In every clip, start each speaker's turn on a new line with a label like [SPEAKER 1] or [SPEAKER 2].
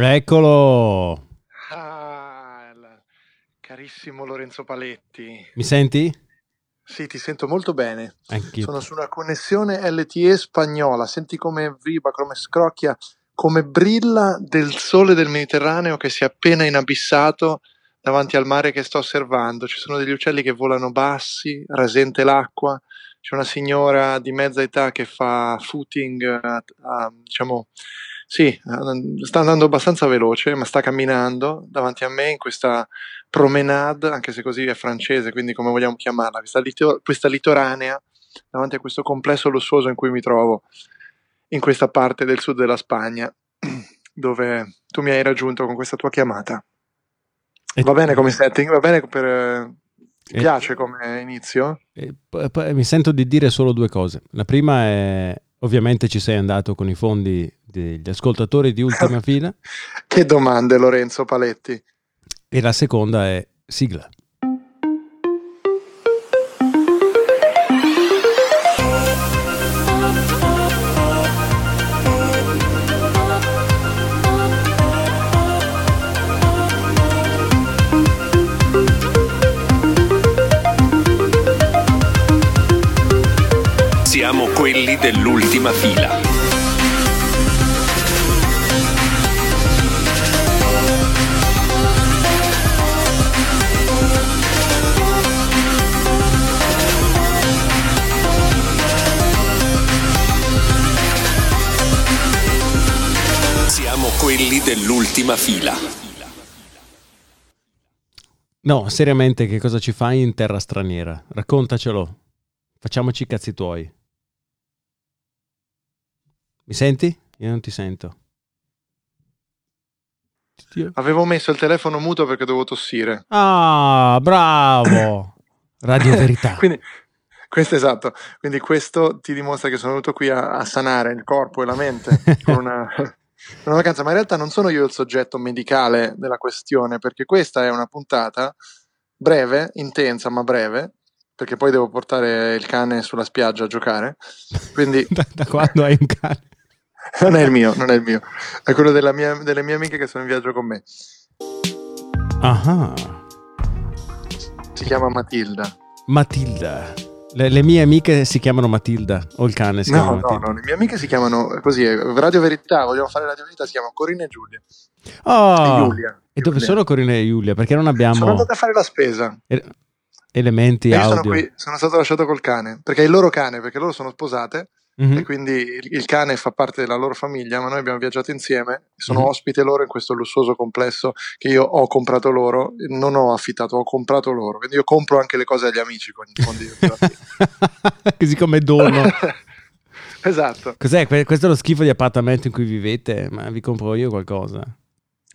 [SPEAKER 1] Eccolo.
[SPEAKER 2] Ah, carissimo Lorenzo Paletti.
[SPEAKER 1] Mi senti?
[SPEAKER 2] Sì, ti sento molto bene.
[SPEAKER 1] Anch'io.
[SPEAKER 2] Sono su una connessione LTE spagnola. Senti come vibra, come scrocchia, come brilla del sole del Mediterraneo che si è appena inabissato davanti al mare che sto osservando. Ci sono degli uccelli che volano bassi, rasente l'acqua. C'è una signora di mezza età che fa footing, a, a, diciamo, sì, sta andando abbastanza veloce, ma sta camminando davanti a me in questa promenade, anche se così è francese, quindi come vogliamo chiamarla, questa, lito- questa litoranea, davanti a questo complesso lussuoso in cui mi trovo, in questa parte del sud della Spagna, dove tu mi hai raggiunto con questa tua chiamata. E va bene come setting? Va bene per... Ti piace come inizio?
[SPEAKER 1] mi sento di dire solo due cose. La prima è ovviamente ci sei andato con i fondi degli ascoltatori di ultima fila.
[SPEAKER 2] che domande Lorenzo Paletti.
[SPEAKER 1] E la seconda è sigla.
[SPEAKER 3] Siamo quelli dell'ultima fila. quelli dell'ultima fila.
[SPEAKER 1] No, seriamente, che cosa ci fai in terra straniera? Raccontacelo. Facciamoci i cazzi tuoi. Mi senti? Io non ti sento.
[SPEAKER 2] Avevo messo il telefono muto perché dovevo tossire.
[SPEAKER 1] Ah, bravo! Radio Verità.
[SPEAKER 2] Quindi, questo è esatto. Quindi questo ti dimostra che sono venuto qui a, a sanare il corpo e la mente con una una vacanza, ma in realtà non sono io il soggetto medicale della questione, perché questa è una puntata breve, intensa ma breve, perché poi devo portare il cane sulla spiaggia a giocare. Quindi...
[SPEAKER 1] da, da quando hai un cane?
[SPEAKER 2] Non è il mio, non è il mio, è quello mia, delle mie amiche che sono in viaggio con me.
[SPEAKER 1] Ah.
[SPEAKER 2] Si chiama Matilda.
[SPEAKER 1] Matilda. Le, le, mie amiche si chiamano Matilda, o il cane si
[SPEAKER 2] no,
[SPEAKER 1] chiama
[SPEAKER 2] no,
[SPEAKER 1] Matilda?
[SPEAKER 2] No, le mie amiche si chiamano così, Radio Verità, vogliamo fare Radio Verità, si chiamano Corinne e Giulia.
[SPEAKER 1] Oh, e Giulia. E dove sono Corinne e Giulia? Perché non abbiamo...
[SPEAKER 2] Sono andate a fare la spesa.
[SPEAKER 1] E- elementi audio.
[SPEAKER 2] Sono, qui, sono stato lasciato col cane, perché è il loro cane, perché loro sono sposate Mm-hmm. E quindi il, il, cane fa parte della loro famiglia, ma noi abbiamo viaggiato insieme. Sono mm-hmm. ospite loro in questo lussuoso complesso che io ho comprato loro, non ho affittato, ho comprato loro. Quindi io compro anche le cose agli amici con i fondi
[SPEAKER 1] Così come dono.
[SPEAKER 2] esatto.
[SPEAKER 1] Cos'è? Questo è lo schifo di appartamento in cui vivete? Ma vi compro io qualcosa.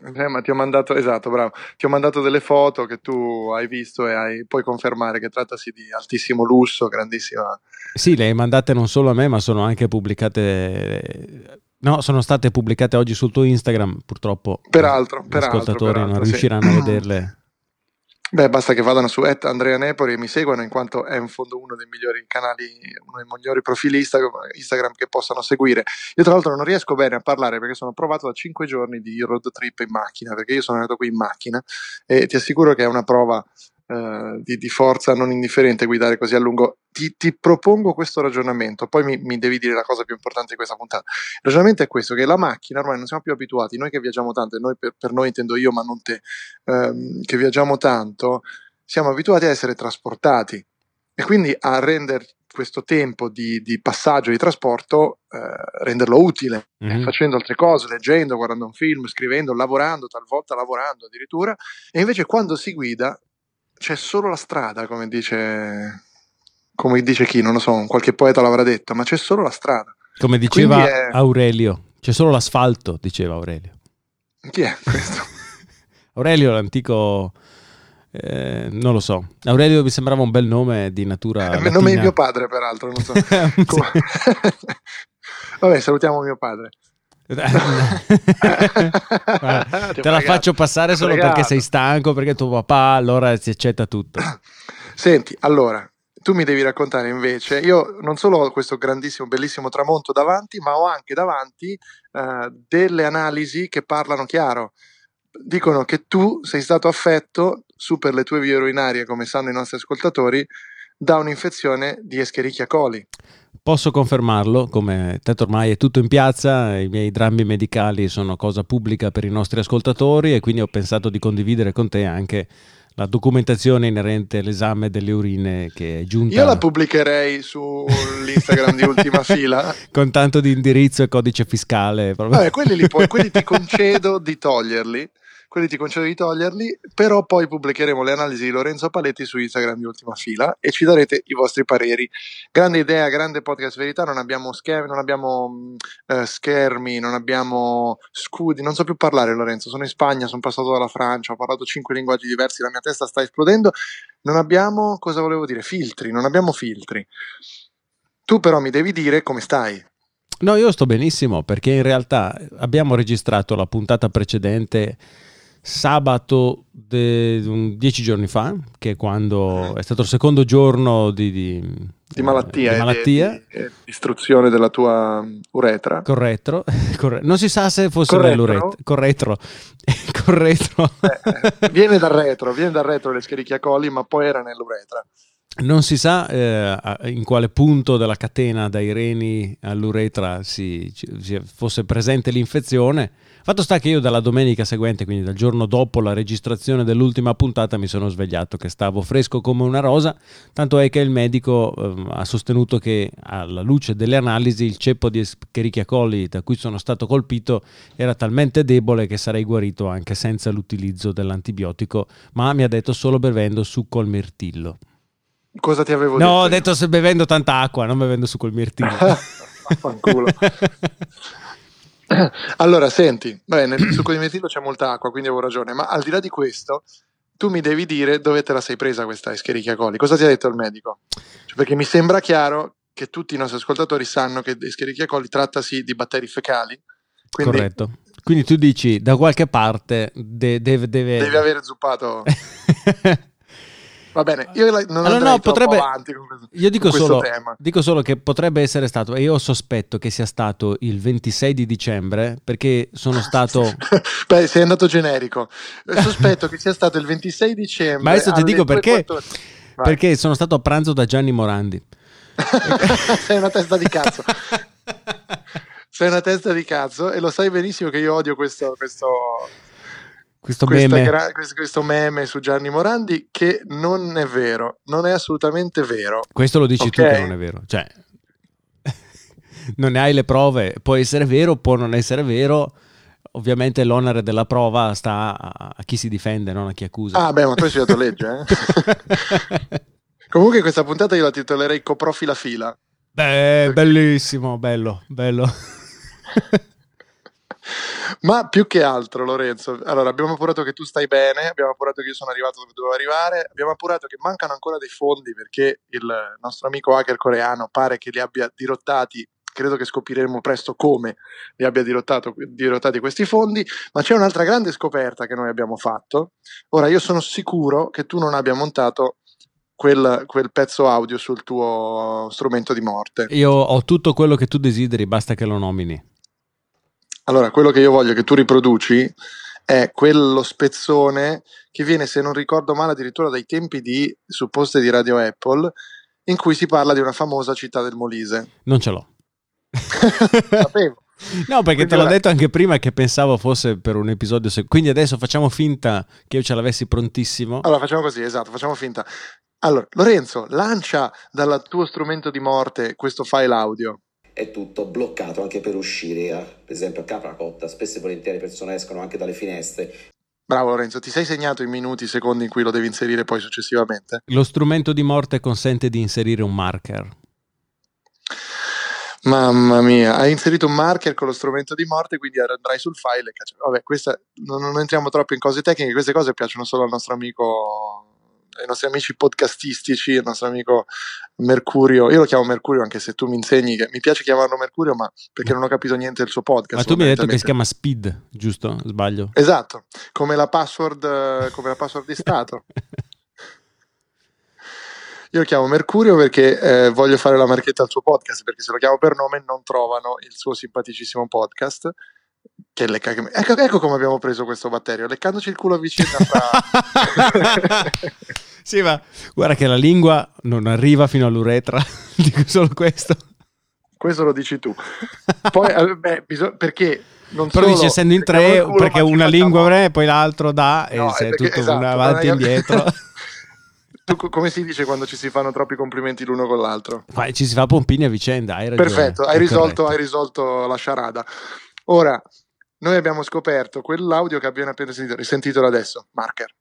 [SPEAKER 2] Eh, ma ti ho mandato, esatto, bravo, ti ho mandato delle foto che tu hai visto e hai, puoi confermare che trattasi di altissimo lusso, grandissima.
[SPEAKER 1] Sì, le hai mandate non solo a me, ma sono anche pubblicate. No, sono state pubblicate oggi sul tuo Instagram, purtroppo.
[SPEAKER 2] Peraltro,
[SPEAKER 1] gli ascoltatori peraltro, non riusciranno sì. a vederle.
[SPEAKER 2] Beh, basta che vadano su Andrea Nepori e mi seguano in quanto è in fondo uno dei migliori canali, uno dei migliori profili Instagram, che possano seguire. Io tra l'altro non riesco bene a parlare perché sono provato da 5 giorni di road trip in macchina, perché io sono andato qui in macchina e ti assicuro che è una prova eh, di, di, forza non indifferente guidare così a lungo. Ti, ti propongo questo ragionamento, poi mi, mi, devi dire la cosa più importante di questa puntata. Il ragionamento è questo: che la macchina ormai non siamo più abituati, noi che viaggiamo tanto, e noi per, per noi intendo io, ma non te, ehm, che viaggiamo tanto, siamo abituati a essere trasportati e quindi a rendere questo tempo di, di passaggio di trasporto eh, renderlo utile, mm-hmm. facendo altre cose, leggendo, guardando un film, scrivendo, lavorando, talvolta lavorando addirittura, e invece quando si guida c'è solo la strada, come dice, come dice chi, non lo so, qualche poeta l'avrà detto, ma c'è solo la strada.
[SPEAKER 1] Come diceva è... Aurelio, c'è solo l'asfalto, diceva Aurelio.
[SPEAKER 2] Chi è questo?
[SPEAKER 1] Aurelio, l'antico... Eh, non lo so. Aurelio mi sembrava un bel nome di natura. È il
[SPEAKER 2] nome di mio padre, peraltro. Non so. Vabbè, salutiamo mio padre.
[SPEAKER 1] Guarda, te la faccio passare solo perché sei stanco, perché tuo papà allora si accetta tutto.
[SPEAKER 2] Senti, allora, tu mi devi raccontare invece, io non solo ho questo grandissimo, bellissimo tramonto davanti, ma ho anche davanti eh, delle analisi che parlano chiaro. Dicono che tu sei stato affetto, su per le tue vie urinarie, come sanno i nostri ascoltatori, da un'infezione di Escherichia coli.
[SPEAKER 1] Posso confermarlo, come tanto ormai è tutto in piazza, i miei drammi medicali sono cosa pubblica per i nostri ascoltatori e quindi ho pensato di condividere con te anche la documentazione inerente all'esame delle urine che è giunta.
[SPEAKER 2] Io la pubblicherei sull'Instagram di Ultima Fila.
[SPEAKER 1] Con tanto di indirizzo e codice fiscale.
[SPEAKER 2] Vabbè, quelli, puoi, quelli ti concedo di toglierli quelli ti concedo di toglierli, però poi pubblicheremo le analisi di Lorenzo Paletti su Instagram di ultima fila e ci darete i vostri pareri. Grande idea, grande podcast verità, non abbiamo schermi, non abbiamo uh, schermi, non abbiamo scudi, non so più parlare Lorenzo, sono in Spagna, sono passato dalla Francia, ho parlato cinque linguaggi diversi, la mia testa sta esplodendo, non abbiamo, cosa volevo dire, filtri, non abbiamo filtri. Tu però mi devi dire come stai.
[SPEAKER 1] No, io sto benissimo perché in realtà abbiamo registrato la puntata precedente sabato de, dieci giorni fa, che è quando è stato il secondo giorno di, di,
[SPEAKER 2] di malattia,
[SPEAKER 1] di malattia.
[SPEAKER 2] Di, di, istruzione della tua uretra.
[SPEAKER 1] Corretto, corretto. non si sa se fosse nell'uretra. Corretto. corretto.
[SPEAKER 2] Eh, viene dal retro, viene dal retro le coli, ma poi era nell'uretra.
[SPEAKER 1] Non si sa eh, in quale punto della catena dai reni all'uretra si, si fosse presente l'infezione Fatto sta che io dalla domenica seguente, quindi dal giorno dopo la registrazione dell'ultima puntata, mi sono svegliato che stavo fresco come una rosa, tanto è che il medico eh, ha sostenuto che alla luce delle analisi il ceppo di Escherichia coli da cui sono stato colpito era talmente debole che sarei guarito anche senza l'utilizzo dell'antibiotico, ma mi ha detto solo bevendo succo al mirtillo.
[SPEAKER 2] Cosa ti avevo
[SPEAKER 1] detto?
[SPEAKER 2] No,
[SPEAKER 1] ho detto se bevendo tanta acqua, non bevendo succo al mirtillo.
[SPEAKER 2] Fanculo. allora, senti, vabbè, nel succo di mirtillo c'è molta acqua, quindi avevo ragione, ma al di là di questo, tu mi devi dire dove te la sei presa questa Escherichia coli. Cosa ti ha detto il medico? Cioè, perché mi sembra chiaro che tutti i nostri ascoltatori sanno che Escherichia coli trattasi di batteri fecali.
[SPEAKER 1] Quindi Corretto. Quindi tu dici da qualche parte de- deve, deve...
[SPEAKER 2] Deve aver zuppato. Va bene, io non
[SPEAKER 1] allora, no, potrebbe,
[SPEAKER 2] avanti con questo,
[SPEAKER 1] io dico
[SPEAKER 2] con
[SPEAKER 1] solo,
[SPEAKER 2] tema.
[SPEAKER 1] dico solo che potrebbe essere stato, e io sospetto che sia stato il 26 di dicembre, perché sono stato...
[SPEAKER 2] Beh, sei andato generico. Sospetto che sia stato il 26 dicembre.
[SPEAKER 1] Ma adesso ti dico perché. Perché sono stato a pranzo da Gianni Morandi.
[SPEAKER 2] sei una testa di cazzo. sei una testa di cazzo e lo sai benissimo che io odio questo, questo
[SPEAKER 1] questo meme. Gra-
[SPEAKER 2] questo, meme su Gianni Morandi che non è vero, non è assolutamente vero.
[SPEAKER 1] Questo lo dici okay. tu che non è vero, cioè non ne hai le prove, può essere vero, può non essere vero. Ovviamente l'onere della prova sta a chi si difende, non a chi accusa.
[SPEAKER 2] Ah, beh, ma tu hai studiato legge, eh? Comunque questa puntata io la titolerei Coprofila fila.
[SPEAKER 1] Beh, bellissimo, bello, bello.
[SPEAKER 2] Ma più che altro, Lorenzo, allora abbiamo appurato che tu stai bene, abbiamo appurato che io sono arrivato dove dovevo arrivare, abbiamo appurato che mancano ancora dei fondi perché il nostro amico hacker coreano pare che li abbia dirottati credo che scopriremo presto come li abbia dirottati questi fondi, ma c'è un'altra grande scoperta che noi abbiamo fatto. Ora, io sono sicuro che tu non abbia montato quel, quel, pezzo audio sul tuo strumento di morte.
[SPEAKER 1] Io ho tutto quello che tu desideri, basta che lo nomini.
[SPEAKER 2] Allora, quello che io voglio che tu riproduci è quello spezzone che viene, se non ricordo male, addirittura dai tempi di supposte di Radio Apple, in cui si parla di una famosa città del Molise.
[SPEAKER 1] Non ce l'ho.
[SPEAKER 2] Sapevo.
[SPEAKER 1] No, perché Quindi te l'ho detto anche prima che pensavo fosse per un episodio. Se... Quindi adesso facciamo finta che io ce l'avessi prontissimo.
[SPEAKER 2] Allora, facciamo così, esatto, facciamo finta. Allora, Lorenzo, lancia dal tuo strumento di morte questo file audio
[SPEAKER 4] è tutto bloccato anche per uscire, eh. per esempio a Capra Cotta, spesso e volentieri le persone escono anche dalle finestre.
[SPEAKER 2] Bravo Lorenzo, ti sei segnato i minuti, i secondi in cui lo devi inserire poi successivamente?
[SPEAKER 1] Lo strumento di morte consente di inserire un marker.
[SPEAKER 2] Mamma mia, hai inserito un marker con lo strumento di morte, quindi andrai sul file e cacci. Vabbè, questa, non, non entriamo troppo in cose tecniche, queste cose piacciono solo al nostro amico ai nostri amici podcastistici, il nostro amico Mercurio. Io lo chiamo Mercurio anche se tu mi insegni che mi piace chiamarlo Mercurio, ma perché non ho capito niente del suo podcast.
[SPEAKER 1] Ma tu mi hai detto che si chiama Speed, giusto? Sbaglio?
[SPEAKER 2] Esatto, come la password, come la password di Stato. Io lo chiamo Mercurio perché eh, voglio fare la marchetta al suo podcast, perché se lo chiamo per nome non trovano il suo simpaticissimo podcast. Che lecca... ecco, ecco come abbiamo preso questo batterio, leccandoci il culo a vicina fra...
[SPEAKER 1] sì, ma guarda che la lingua non arriva fino all'uretra, dico solo questo.
[SPEAKER 2] Questo lo dici tu. Poi, eh, beh, bisog- perché non
[SPEAKER 1] Però
[SPEAKER 2] solo
[SPEAKER 1] dice essendo in tre, perché
[SPEAKER 2] ci
[SPEAKER 1] una lingua e poi l'altro dà
[SPEAKER 2] No,
[SPEAKER 1] e sei
[SPEAKER 2] è perché-
[SPEAKER 1] tutto
[SPEAKER 2] esatto,
[SPEAKER 1] un avanti e indietro.
[SPEAKER 2] tu co- come si dice quando ci si fanno troppi complimenti l'uno con l'altro?
[SPEAKER 1] Ma ci si fa pompini a vicenda, hai ragione.
[SPEAKER 2] Perfetto, hai risolto, hai risolto la sciarada. Ora, noi abbiamo scoperto quell'audio che abbiamo appena sentito, risentitelo adesso, Marker.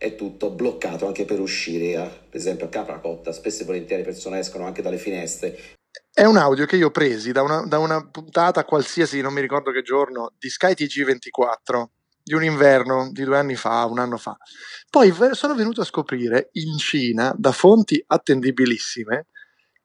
[SPEAKER 4] è tutto bloccato anche per uscire, a- per esempio a Capracotta, spesso e volentieri le persone escono anche dalle finestre.
[SPEAKER 2] È un audio che io presi da una, da una puntata qualsiasi, non mi ricordo che giorno, di Sky TG24, di un inverno di due anni fa, un anno fa. Poi sono venuto a scoprire in Cina, da fonti attendibilissime,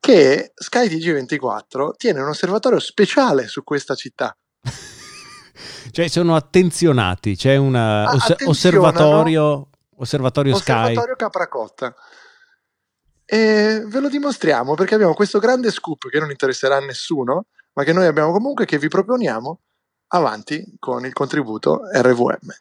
[SPEAKER 2] che Sky TG24 tiene un osservatorio speciale su questa città.
[SPEAKER 1] Cioè sono attenzionati, c'è un
[SPEAKER 2] Ah, attenzionano-
[SPEAKER 1] osservatorio, osservatorio Sky.
[SPEAKER 2] Osservatorio Capracotta. E ve lo dimostriamo perché abbiamo questo grande scoop che non interesserà a nessuno, ma che noi abbiamo comunque che vi proponiamo avanti con il contributo RVM.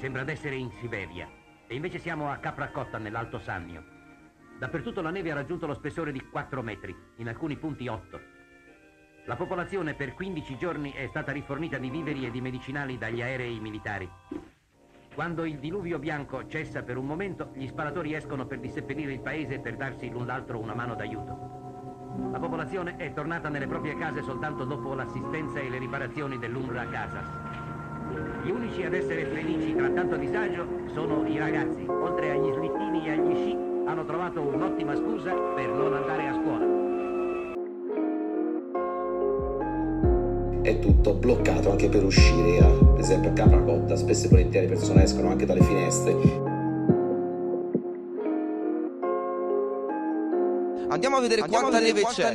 [SPEAKER 5] Sembra d'essere in Siberia e invece siamo a Capracotta nell'Alto Sannio. Dappertutto la neve ha raggiunto lo spessore di 4 metri, in alcuni punti 8. La popolazione per 15 giorni è stata rifornita di viveri e di medicinali dagli aerei militari. Quando il diluvio bianco cessa per un momento, gli sparatori escono per disseppellire il paese e per darsi l'un l'altro una mano d'aiuto. La popolazione è tornata nelle proprie case soltanto dopo l'assistenza e le riparazioni dell'UNRWA Casas. Gli unici ad essere felici tra tanto disagio sono i ragazzi. Oltre agli slittini e agli sci, hanno trovato un'ottima scusa per non andare a scuola.
[SPEAKER 4] È tutto bloccato anche per uscire, a- per esempio a Capracotta, spesso e volentieri le persone escono anche dalle finestre.
[SPEAKER 6] Andiamo a vedere quanta, neve, c'è.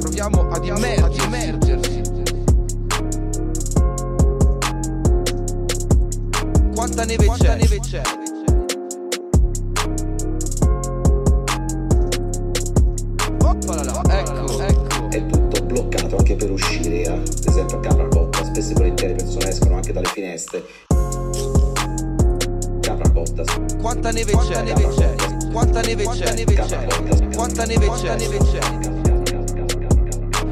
[SPEAKER 6] Proviamo ad immergersi. Quanta neve c'è? Oppala, ecco, ecco.
[SPEAKER 4] È tutto bloccato anche per uscire, a- per esempio a Capracotta, spesso e volentieri le persone escono anche dalle finestre. Capracotta,
[SPEAKER 6] Quanta neve c'è? Quanta neve c'è? Quanta neve c'è?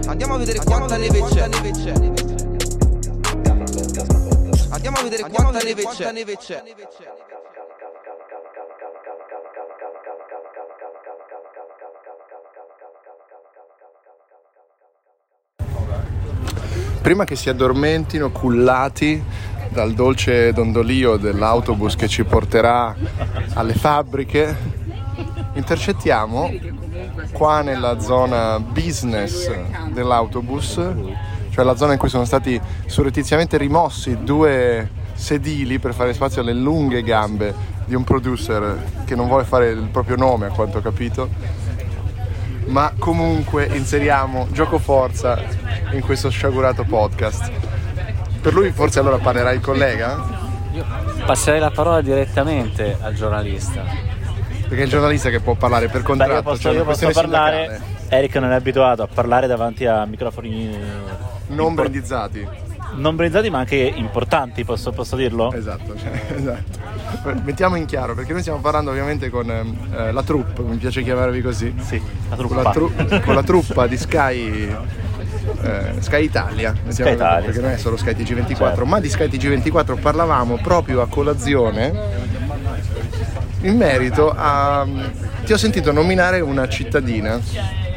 [SPEAKER 6] Andiamo a vedere quanta neve c'è.
[SPEAKER 4] Capracotta, Capracotta.
[SPEAKER 6] Andiamo a vedere quanta neve c'è.
[SPEAKER 2] Prima che si addormentino cullati dal dolce dondolio dell'autobus che ci porterà alle fabbriche, intercettiamo qua nella zona business dell'autobus, cioè la zona in cui sono stati surrettiziamente rimossi due sedili per fare spazio alle lunghe gambe di un producer che non vuole fare il proprio nome a quanto ho capito ma comunque inseriamo gioco forza in questo sciagurato podcast. Per lui forse allora parlerà il collega?
[SPEAKER 7] Passerei la parola direttamente al giornalista.
[SPEAKER 2] Perché è il giornalista che può parlare per
[SPEAKER 7] Beh,
[SPEAKER 2] contratto,
[SPEAKER 7] io posso,
[SPEAKER 2] cioè
[SPEAKER 7] io posso parlare.
[SPEAKER 2] sindacale.
[SPEAKER 7] Eric non è abituato a parlare davanti a microfoni
[SPEAKER 2] Non
[SPEAKER 7] impor-
[SPEAKER 2] brandizzati.
[SPEAKER 7] non brandizzati, ma anche importanti, posso, posso dirlo?
[SPEAKER 2] Esatto, cioè, esatto. Mettiamo in chiaro, perché noi stiamo parlando ovviamente con eh, la troupe, mi piace chiamarvi così.
[SPEAKER 7] Sì, la
[SPEAKER 2] Con
[SPEAKER 7] truppa.
[SPEAKER 2] la, tru- con la truppa di Sky, eh, Sky Italia,
[SPEAKER 7] Sky Italia,
[SPEAKER 2] perché non è solo Sky TG24,
[SPEAKER 7] Certo.
[SPEAKER 2] ma di Sky TG24 parlavamo proprio a colazione in merito a... Ti ho sentito nominare una cittadina.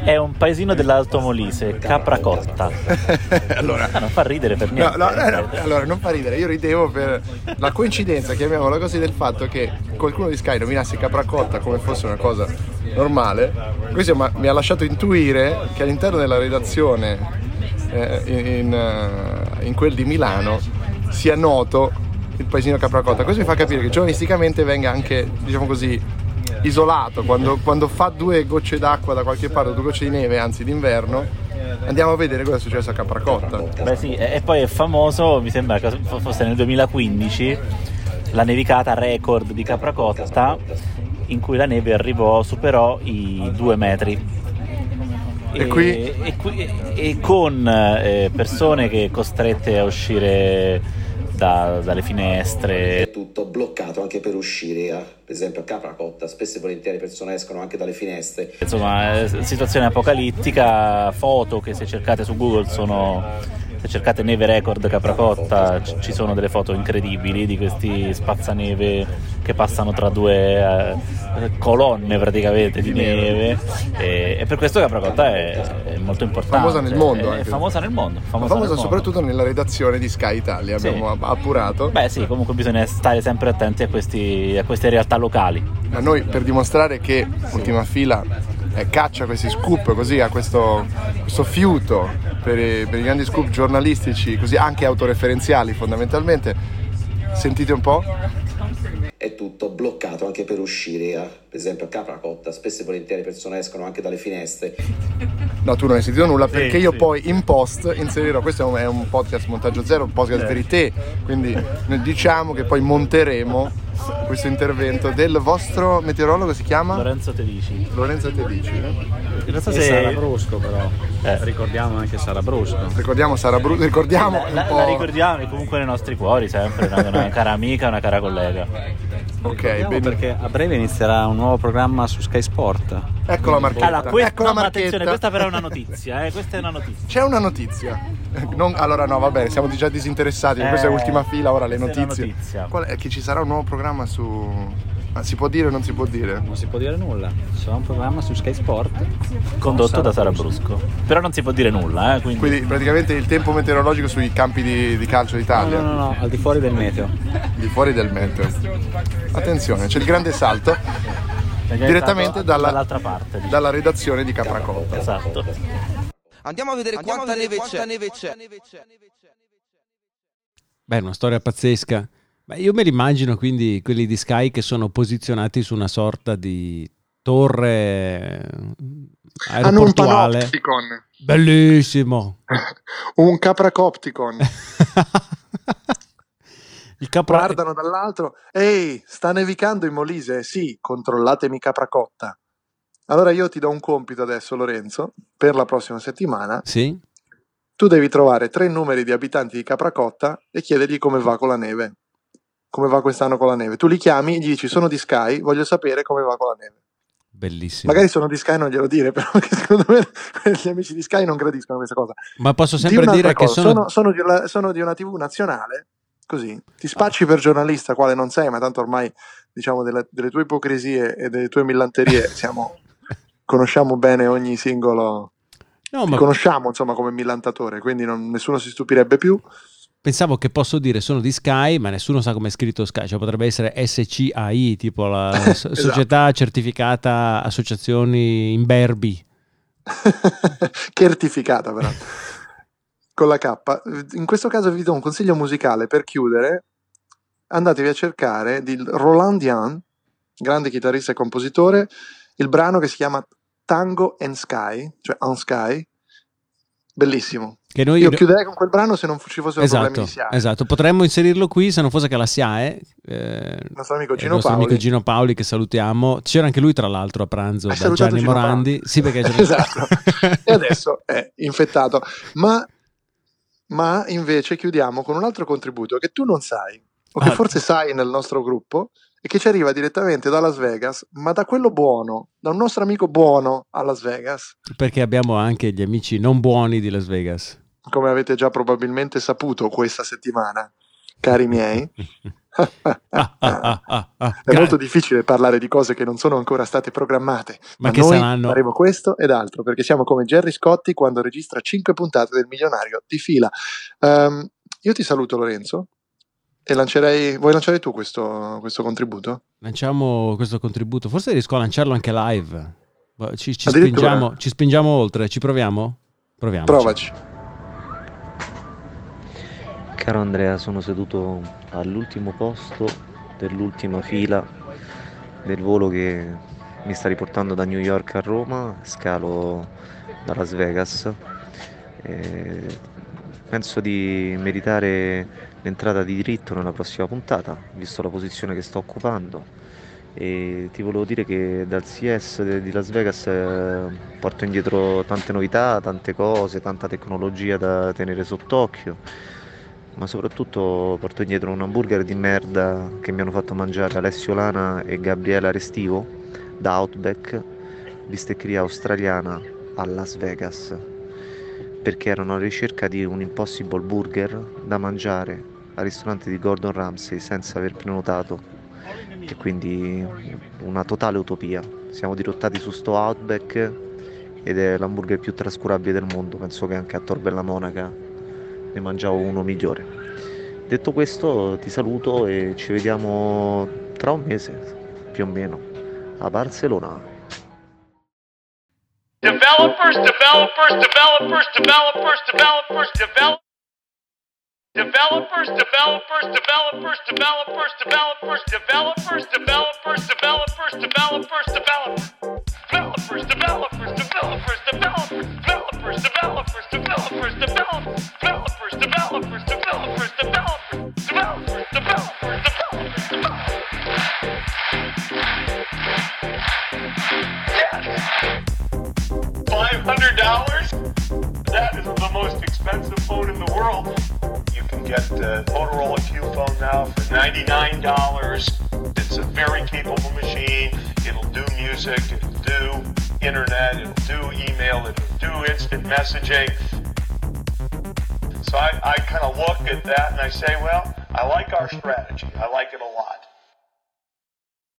[SPEAKER 7] È un paesino dell'Alto Molise, Capracotta.
[SPEAKER 2] allora,
[SPEAKER 7] Ah, non fa ridere per niente.
[SPEAKER 2] no, no, no, allora non fa ridere, io ridevo per la coincidenza, chiamiamola così, del fatto che qualcuno di Sky nominasse Capracotta come fosse una cosa normale. Questo mi ha lasciato intuire che all'interno della redazione eh, in, eh, in quel di Milano sia noto il paesino Capracotta. Questo mi fa capire che giornalisticamente venga anche, diciamo così, isolato quando, quando fa due gocce d'acqua da qualche parte, due gocce di neve, anzi d'inverno, Andiamo a vedere cosa è successo a Capracotta.
[SPEAKER 7] Beh sì, e e poi è famoso, mi sembra che fosse nel 2015, la nevicata record di Capracotta in cui la neve arrivò, superò i due metri.
[SPEAKER 2] E qui?
[SPEAKER 7] e, qui- e con eh, persone che costrette a uscire da- dalle finestre,
[SPEAKER 4] tutto bloccato anche per uscire, a- per esempio a Capracotta, spesso e volentieri le persone escono anche dalle finestre.
[SPEAKER 7] insomma, eh, situazione apocalittica, foto che se cercate su Google sono se cercate neve record Capracotta c- ci sono delle foto incredibili di questi spazzaneve che passano tra due eh, colonne praticamente di neve e, e per questo Capracotta è, è molto importante
[SPEAKER 2] Famosa nel mondo
[SPEAKER 7] è,
[SPEAKER 2] anche.
[SPEAKER 7] famosa nel mondo famosa
[SPEAKER 2] Famosa
[SPEAKER 7] nel mondo.
[SPEAKER 2] soprattutto nella redazione di Sky Italia,
[SPEAKER 7] Sì.
[SPEAKER 2] abbiamo app- appurato.
[SPEAKER 7] beh sì comunque bisogna stare sempre attenti a, questi- a queste realtà locali
[SPEAKER 2] Ma noi per dimostrare che Ultima Fila eh, caccia questi scoop così ha questo, questo fiuto per i, per i grandi scoop giornalistici, così anche autoreferenziali fondamentalmente, sentite un po'.
[SPEAKER 4] È tutto bloccato anche per uscire, a- per esempio a Capracotta, spesso e volentieri le persone escono anche dalle finestre.
[SPEAKER 2] No, tu non hai sentito nulla perché io
[SPEAKER 7] sì.
[SPEAKER 2] poi in post inserirò, questo è un, podcast montaggio zero, un podcast verité, quindi noi diciamo che poi monteremo questo intervento del vostro meteorologo, si chiama?
[SPEAKER 7] Lorenzo Tedici
[SPEAKER 2] Lorenzo Tedici.
[SPEAKER 7] non so
[SPEAKER 8] E Sara Brusco però, ricordiamo anche Sara Brusco.
[SPEAKER 2] Ricordiamo Sara Bru- ricordiamo
[SPEAKER 7] la,
[SPEAKER 2] un
[SPEAKER 7] la
[SPEAKER 2] po'...
[SPEAKER 7] ricordiamo comunque nei nostri cuori sempre, una, una cara amica, una cara collega.
[SPEAKER 2] Ok, bene.
[SPEAKER 8] perché a breve inizierà un nuovo programma su Sky Sport.
[SPEAKER 2] Ecco la marchetta.
[SPEAKER 7] Allora, que-
[SPEAKER 2] ecco la marchetta.
[SPEAKER 7] attenzione, questa però è una notizia, eh, questa è una notizia.
[SPEAKER 2] C'è una notizia. Non- allora no, va bene, siamo già disinteressati, questa è
[SPEAKER 7] Eh,
[SPEAKER 2] ultima fila, ora le
[SPEAKER 7] questa è una
[SPEAKER 2] notizie.
[SPEAKER 7] notizia.
[SPEAKER 2] Qual è? Che ci sarà un nuovo programma su... Ma si può dire o non si può dire?
[SPEAKER 8] Non si può dire nulla. Sarà un programma su Sky Sport.
[SPEAKER 7] Condotto da Sara Brusco. Però non si può dire nulla, eh, quindi...
[SPEAKER 2] Quindi praticamente il tempo meteorologico sui campi di, di calcio
[SPEAKER 8] No,
[SPEAKER 2] d'Italia,
[SPEAKER 8] no, no, no, al di fuori del meteo.
[SPEAKER 2] di fuori del meteo. Attenzione, c'è il grande salto direttamente
[SPEAKER 7] stato
[SPEAKER 2] dalla,
[SPEAKER 7] dall'altra parte. diciamo.
[SPEAKER 2] dalla redazione di Capracotta.
[SPEAKER 7] Esatto.
[SPEAKER 6] Andiamo a vedere quanta neve c'è.
[SPEAKER 1] Beh, una storia pazzesca. Beh, io me li immagino quindi quelli di Sky che sono posizionati su una sorta di torre eh,
[SPEAKER 2] Hanno un panopticon,
[SPEAKER 1] Bellissimo.
[SPEAKER 2] un capracopticon.
[SPEAKER 1] Il capra...
[SPEAKER 2] Guardano dall'altro, ehi, sta nevicando in Molise? Sì, controllatemi Capracotta. Allora io ti do un compito adesso, Lorenzo, per la prossima settimana.
[SPEAKER 1] Sì?
[SPEAKER 2] Tu devi trovare tre numeri di abitanti di Capracotta e chiedergli come va con la neve. Come va quest'anno con la neve. Tu li chiami e gli dici sono di Sky, voglio sapere come va con la neve.
[SPEAKER 1] Bellissimo.
[SPEAKER 2] Magari sono di Sky non glielo dire, però secondo me gli amici di Sky non gradiscono questa cosa.
[SPEAKER 1] Ma posso
[SPEAKER 2] Di
[SPEAKER 1] sempre
[SPEAKER 2] un'altra
[SPEAKER 1] dire che
[SPEAKER 2] cosa,
[SPEAKER 1] sono...
[SPEAKER 2] sono, sono di una, sono di una TV nazionale, così ti spacci per giornalista, quale non sei, ma tanto ormai diciamo delle, delle tue ipocrisie e delle tue millanterie siamo, conosciamo bene ogni singolo.
[SPEAKER 1] No,
[SPEAKER 2] Ti
[SPEAKER 1] ma
[SPEAKER 2] conosciamo insomma come millantatore, quindi non- nessuno si stupirebbe più.
[SPEAKER 1] Pensavo che posso dire sono di Sky, ma nessuno sa come è scritto Sky. Cioè potrebbe essere SCAI, tipo la
[SPEAKER 2] Esatto.
[SPEAKER 1] società certificata associazioni imberbi.
[SPEAKER 2] Certificata però. Con la K. In questo caso vi do un consiglio musicale per chiudere. Andatevi a cercare di Roland Dian, grande chitarrista e compositore, il brano che si chiama Tango and Sky, cioè On Sky. Bellissimo.
[SPEAKER 1] Che noi...
[SPEAKER 2] Io chiuderei con quel brano se non ci fossero
[SPEAKER 1] Esatto,
[SPEAKER 2] problemi di SIAE.
[SPEAKER 1] esatto, potremmo inserirlo qui se non fosse che la SIAE, eh,
[SPEAKER 2] Il nostro amico
[SPEAKER 1] il
[SPEAKER 2] Gino
[SPEAKER 1] nostro
[SPEAKER 2] Paoli.
[SPEAKER 1] amico Gino Paoli che salutiamo, c'era anche lui tra l'altro a pranzo
[SPEAKER 2] Hai
[SPEAKER 1] da Gianni
[SPEAKER 2] Gino
[SPEAKER 1] Morandi,
[SPEAKER 2] Paoli?
[SPEAKER 1] sì perché c'era-
[SPEAKER 2] esatto. e adesso è infettato. Ma, ma invece chiudiamo con un altro contributo che tu non sai, o che
[SPEAKER 1] Ah.
[SPEAKER 2] forse sai nel nostro gruppo, e che ci arriva direttamente da Las Vegas, ma da quello buono, da un nostro amico buono a Las Vegas,
[SPEAKER 1] perché abbiamo anche gli amici non buoni di Las Vegas.
[SPEAKER 2] come avete già probabilmente saputo questa settimana, cari miei.
[SPEAKER 1] Ah, ah, ah.
[SPEAKER 2] È molto difficile parlare di cose che non sono ancora state programmate,
[SPEAKER 1] Ma
[SPEAKER 2] ma,
[SPEAKER 1] che
[SPEAKER 2] noi
[SPEAKER 1] saranno-
[SPEAKER 2] faremo questo ed altro, perché siamo come Jerry Scotti quando registra 5 puntate del milionario di fila. Ehm, io ti saluto Lorenzo e lancerei, vuoi lanciare tu questo, questo contributo?
[SPEAKER 1] Lanciamo questo contributo, forse riesco a lanciarlo anche live. Ci, ci spingiamo, ci spingiamo oltre, ci proviamo? Proviamo.
[SPEAKER 2] Provaci.
[SPEAKER 9] Caro Andrea, sono seduto all'ultimo posto dell'ultima fila del volo che mi sta riportando da New York a Roma, scalo da Las Vegas Eh, penso di meritare l'entrata di diritto nella prossima puntata, visto la posizione che sto occupando. E ti volevo dire che dal CS di Las Vegas eh, porto indietro tante novità, tante cose, tanta tecnologia da tenere sott'occhio, ma soprattutto porto indietro un hamburger di merda che mi hanno fatto mangiare Alessio Lana e Gabriela Restivo da Outback, bisteccheria australiana a Las Vegas perché erano alla ricerca di un impossible burger da mangiare al ristorante di Gordon Ramsay senza aver prenotato e quindi una totale utopia. Siamo dirottati su sto Outback ed è l'hamburger più trascurabile del mondo, penso che anche a Tor Bella Monaca ne mangiavo uno migliore. Detto questo ti saluto e ci vediamo tra un mese più o meno a Barcellona.
[SPEAKER 10] Developers, developers, developers, developers, developers, developers. Developers, developers, developers, developers, developers, developers, developers, developers, developers, developers. Developers, developers, developers, developers, messaging. So I, I kind of look at that and I say, well, I like our strategy. I like it a lot.